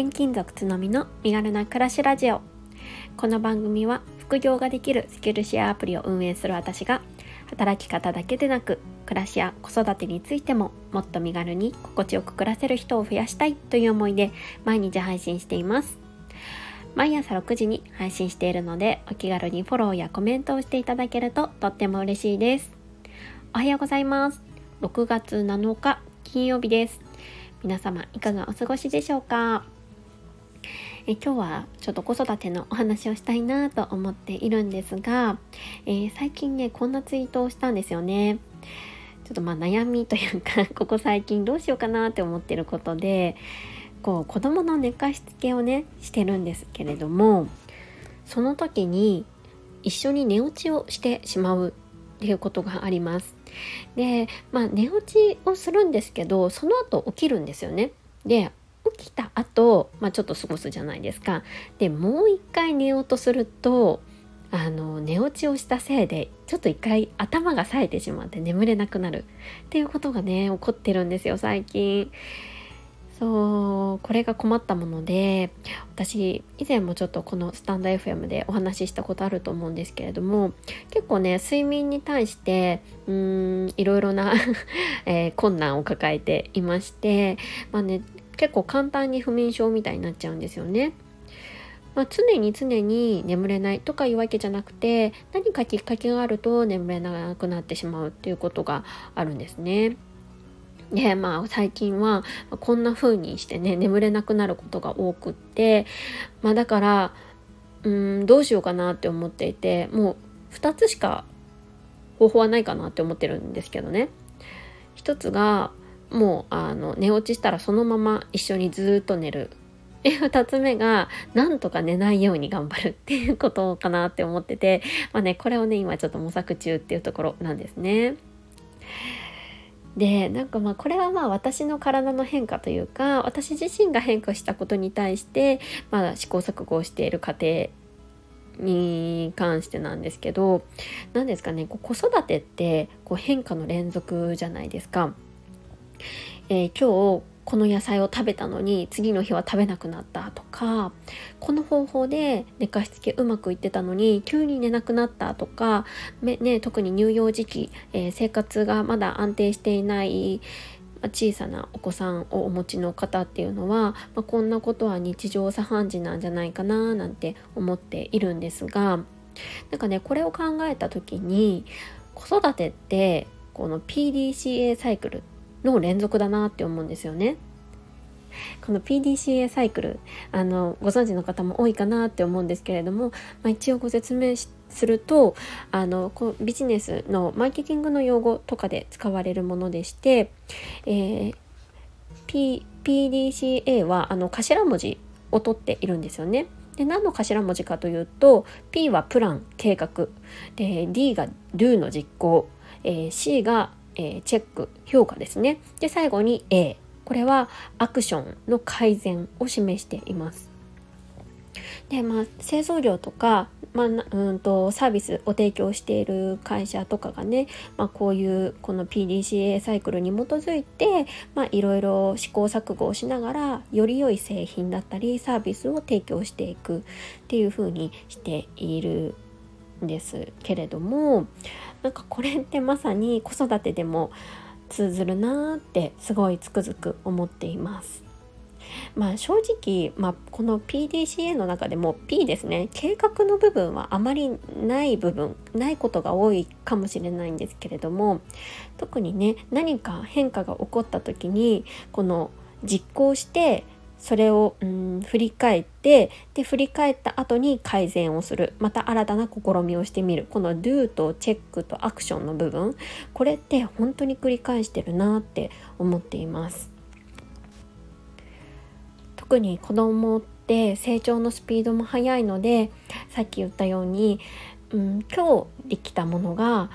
転勤族つのみの身軽な暮らしラジオ。この番組は副業ができるスキルシェアアプリを運営する私が働き方だけでなく暮らしや子育てについてももっと身軽に心地よく暮らせる人を増やしたいという思いで毎日配信しています。毎朝6時に配信しているのでお気軽にフォローやコメントをしていただけるととっても嬉しいです。おはようございます。6月7日金曜日です。皆様いかがお過ごしでしょうか？え今日はちょっと子育てのお話をしたいなと思っているんですが、えー、最近ねこんなツイートをしたんですよねちょっとまあ悩みというか ここ最近どうしようかなって思ってることでこう子供の寝かしつけをねしてるんですけれどもその時に一緒に寝落ちをしてしまうっていうことがあります。で、まあ寝落ちをするんですけど、その後起きるんですよね。で、きた後、まあ、ちょっと過ごすじゃないですか。で、もう一回寝ようとすると、あの寝落ちをしたせいでちょっと一回頭が冴えてしまって眠れなくなるっていうことがね起こってるんですよ最近そうこれが困ったもので私以前もちょっとこのスタンド FM でお話ししたことあると思うんですけれども結構ね睡眠に対してうーんいろいろな えー、困難を抱えていましてまあね結構簡単に不眠症みたいになっちゃうんですよね。まあ、常に常に眠れないとかいうわけじゃなくて何かきっかけがあると眠れなくなってしまうっていうことがあるんですね。でまあ最近はこんな風にしてね眠れなくなることが多くってまあだからうんどうしようかなって思っていてもう2つしか方法はないかなって思ってるんですけどね一つがもうあの寝落ちしたらそのまま一緒にずっと寝る で2つ目がなんとか寝ないように頑張るっていうことかなって思っててまあねこれをね今ちょっと模索中っていうところなんですね。でなんかまあこれはまあ私の体の変化というか私自身が変化したことに対してまあ試行錯誤をしている過程に関してなんですけど何ですかねこう子育てってこう変化の連続じゃないですか。えー、今日この野菜を食べたのに次の日は食べなくなったとかこの方法で寝かしつけうまくいってたのに急に寝なくなったとか、ね、特に乳幼児期、えー、生活がまだ安定していない小さなお子さんをお持ちの方っていうのは、まあ、こんなことは日常茶飯事なんじゃないかななんて思っているんですがなんかねこれを考えた時に子育てってこの PDCA サイクルの連続だなって思うんですよね。この PDCA サイクルあのご存知の方も多いかなって思うんですけれども、まあ、一応ご説明するとあのこビジネスのマーケティングの用語とかで使われるものでして、えー P、PDCA はあの頭文字を取っているんですよね。で何の頭文字かというと P はプラン計画で D が Do の実行、えー、C がえ、チェック評価ですね。で最後に A これはアクションの改善を示しています。でまあ製造業とか、まあ、うんとサービスを提供している会社とかがね、まあ、こういうこの PDCA サイクルに基づいて、まあ、いろいろ試行錯誤をしながらより良い製品だったりサービスを提供していくっていうふうにしているですけれどもなんかこれってまさに子育てでも通ずるなーってすごいつくづく思っています。まあ正直、まあ、この PDCA の中でも P ですね計画の部分はあまりない部分ないことが多いかもしれないんですけれども特にね何か変化が起こった時にこの実行してそれをうん振り返ってで振り返った後に改善をする。また新たな試みをしてみる。この do とチェックとアクションの部分。これって本当に繰り返してるなって思っています。特に子供って成長のスピードも速いのでさっき言ったように、うん、今日できたものが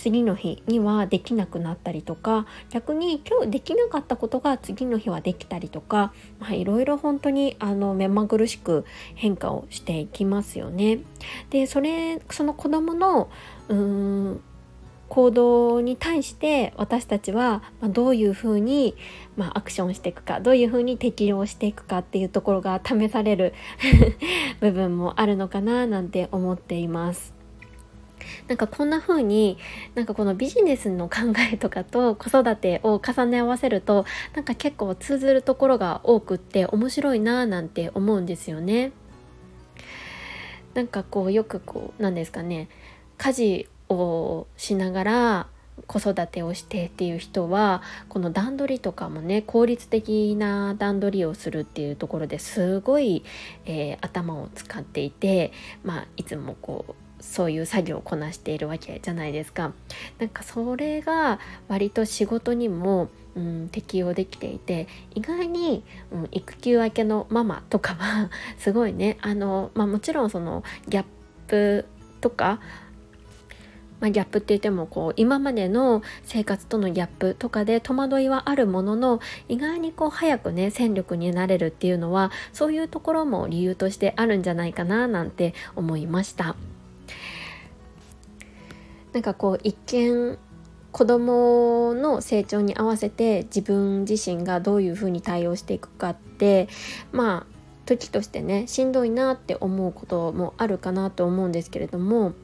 次の日にはできなくなったりとか逆に今日できなかったことが次の日はできたりとかいろいろ本当にあの目まぐるしく変化をしていきますよね。でそれその子供のうーん行動に対して私たちはどういうふうに、ま、アクションしていくかどういうふうに適応していくかっていうところが試される 部分もあるのかななんて思っています。なんかこんな風になんかこのビジネスの考えとかと子育てを重ね合わせるとなんか結構通ずるところが多くって面白いなぁなんて思うんですよね。なんかこうよくこうなんですかね家事をしながら子育てをしてっていう人はこの段取りとかもね効率的な段取りをするっていうところですごい、えー、頭を使っていて、まあ、いつもこうそういう作業をこなしているわけじゃないですか。なんかそれが割と仕事にも、うん、適用できていて意外に、うん、育休明けのママとかは すごいねあの、まあ、もちろんそのギャップとかまあ、ギャップって言ってもこう今までの生活とのギャップとかで戸惑いはあるものの意外にこう早くね戦力になれるっていうのはそういうところも理由としてあるんじゃないかななんて思いました。なんかこう一見子供の成長に合わせて自分自身がどういうふうに対応していくかってまあ時としてねしんどいなって思うこともあるかなと思うんですけれども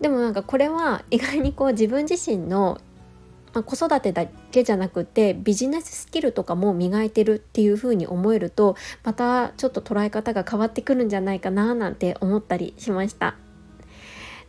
でもなんかこれは意外にこう自分自身の、まあ、子育てだけじゃなくてビジネススキルとかも磨いてるっていう風に思えるとまたちょっと捉え方が変わってくるんじゃないかななんて思ったりしました。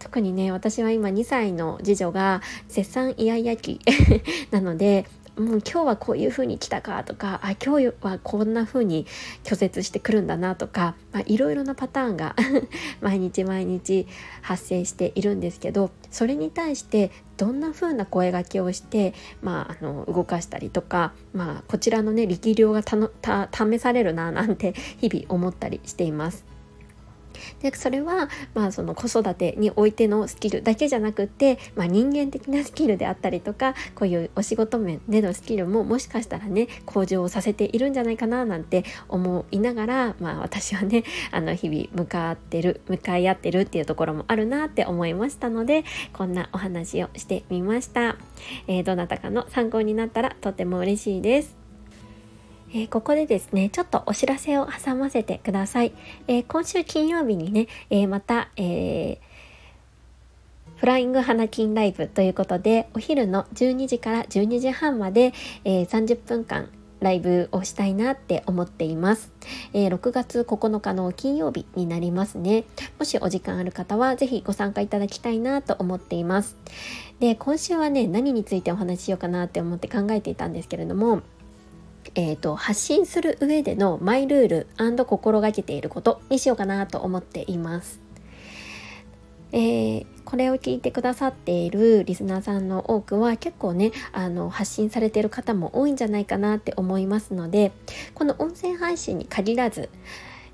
特にね私は今2歳の次女が絶賛イヤイヤ期 なのでもう今日はこういう風に来たかとかあ今日はこんな風に拒絶してくるんだなとか、まあ、いろいろなパターンが 毎日毎日発生しているんですけどそれに対してどんな風な声がけをして、まあ、あの動かしたりとか、まあ、こちらのね力量が試されるななんて日々思ったりしています。でそれは、まあ、その子育てにおいてのスキルだけじゃなくって、まあ、人間的なスキルであったりとかこういうお仕事面でのスキルももしかしたらね向上させているんじゃないかななんて思いながら、まあ、私はねあの日々向かってる向かい合ってるっていうところもあるなって思いましたのでこんなお話をしてみました、えー、どなたかの参考になったらとても嬉しいです。えー、ここでですね、ちょっとお知らせを挟ませてください。えー、今週金曜日にね、えー、また、えフライング花金ライブということで、お昼の12時から12時半まで、え30分間ライブをしたいなって思っています、えー、6月9日の金曜日になりますね。もしお時間ある方はぜひご参加いただきたいなと思っています。で今週はね何についてお話ししようかなって思って考えていたんですけれどもえーと、発信する上でのマイルール心がけていることにしようかなと思っています。えー、これを聞いてくださっているリスナーさんの多くは結構ねあの発信されてる方も多いんじゃないかなって思いますのでこの音声配信に限らず、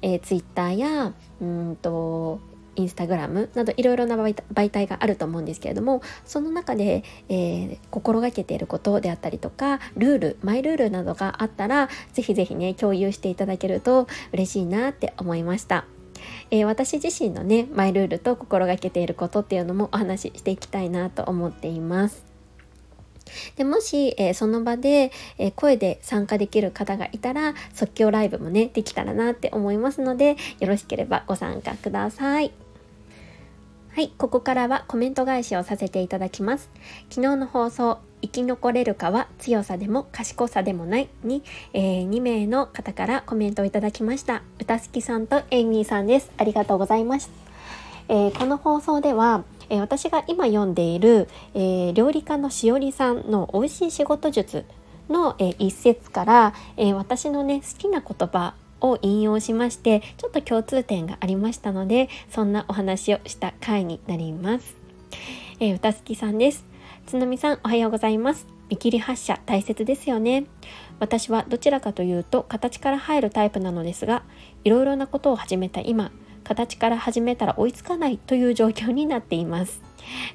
えー、Twitter やうんとインスタグラムなどいろいろな媒体があると思うんですけれどもその中で、えー、心がけていることであったりとかルールマイルールなどがあったらぜひぜひね共有していただけると嬉しいなって思いました。えー、私自身のねマイルールと心がけていることっていうのもお話ししていきたいなと思っています。でもし、えー、その場で、えー、声で参加できる方がいたら即興ライブもねできたらなって思いますのでよろしければご参加ください。はい、ここからはコメント返しをさせていただきます。昨日の放送、生き残れるかは強さでも賢さでもないに、えー、2名の方からコメントをいただきました。歌好きさんとエイミーさんです。ありがとうございます。えー、この放送では、えー、私が今読んでいる、え料理家のしおりさんの美味しい仕事術の、え一節から、え私のね好きな言葉を引用しましてちょっと共通点がありましたのでそんなお話をした回になります、えー、歌好きさんです。つのみさんおはようございます。見切り発車大切ですよね。私はどちらかというと形から入るタイプなのですがいろいろなことを始めた今形から始めたら追いつかないという状況になっています。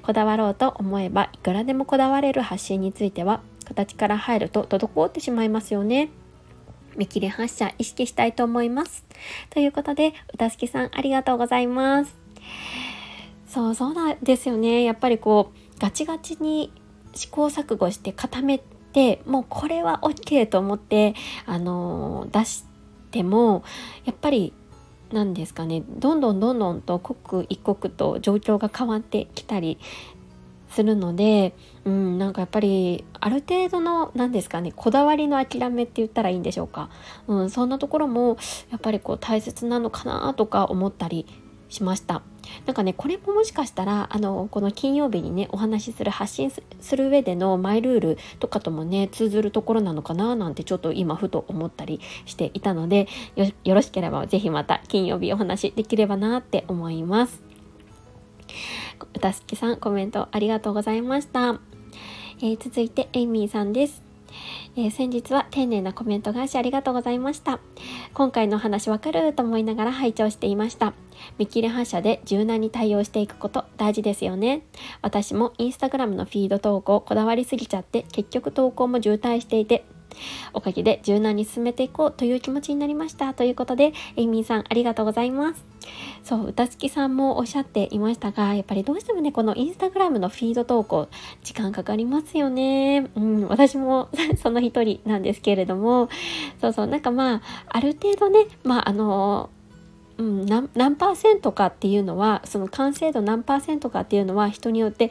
こだわろうと思えばいくらでもこだわれる発信については形から入ると滞ってしまいますよね。見切り発車意識したいと思います。ということで、歌好きさんありがとうございます。そうそうなんですよね。やっぱりこう、ガチガチに試行錯誤して固めてもうこれは OK と思って、あのー、出してもやっぱり何ですかねどんどんどんどんと刻一刻と状況が変わってきたりするので、うん、なんかやっぱりある程度の何ですかねこだわりの諦めって言ったらいいんでしょうか、うん、そんなところもやっぱりこう大切なのかなとか思ったりしました。なんかねこれももしかしたらあのこの金曜日にねお話しする発信する上でのマイルールとかともね通ずるところなのかななんてちょっと今ふと思ったりしていたのでよろしければ是非また金曜日お話できればなって思います。歌好きさんコメントありがとうございました。えー、続いてエイミーさんです。えー、先日は丁寧なコメント返しありがとうございました。今回の話わかると思いながら拝聴していました。見切り発車で柔軟に対応していくこと大事ですよね。私もインスタグラムのフィード投稿こだわりすぎちゃって結局投稿も渋滞していておかげで柔軟に進めていこうという気持ちになりました。ということでエイミーさんありがとうございます。そう歌月さんもおっしゃっていましたがやっぱりどうしてもねこのインスタグラムのフィード投稿時間かかりますよね。うん私も その一人なんですけれども。そうそうなんかまあある程度ねまああのうん、何パーセントかっていうのはその完成度何パーセントかっていうのは人によって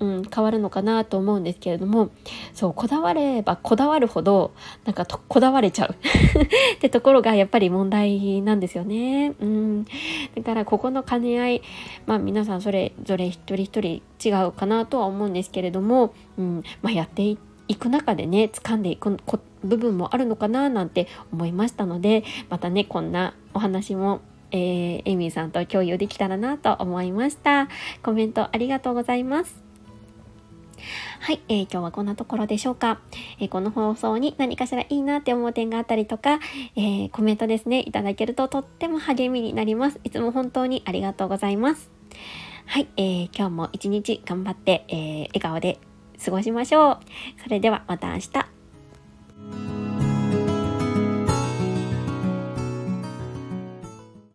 うん、変わるのかなと思うんですけれどもそうこだわればこだわるほどなんかこだわれちゃう ってところがやっぱり問題なんですよね。うん、だからここの兼ね合いまあ皆さんそれぞれ一人一人違うかなとは思うんですけれども、うんまあ、やっていく中でね掴んでいく部分もあるのかななんて思いましたのでまたねこんなお話もえー、エミーさんと共有できたらなと思いました。コメントありがとうございます。はい、えー、今日はこんなところでしょうか、えー、この放送に何かしらいいなって思う点があったりとか、えー、コメントですね、いただけるととっても励みになります。いつも本当にありがとうございます。はい、えー、今日も一日頑張って、えー、笑顔で過ごしましょう。それではまた明日。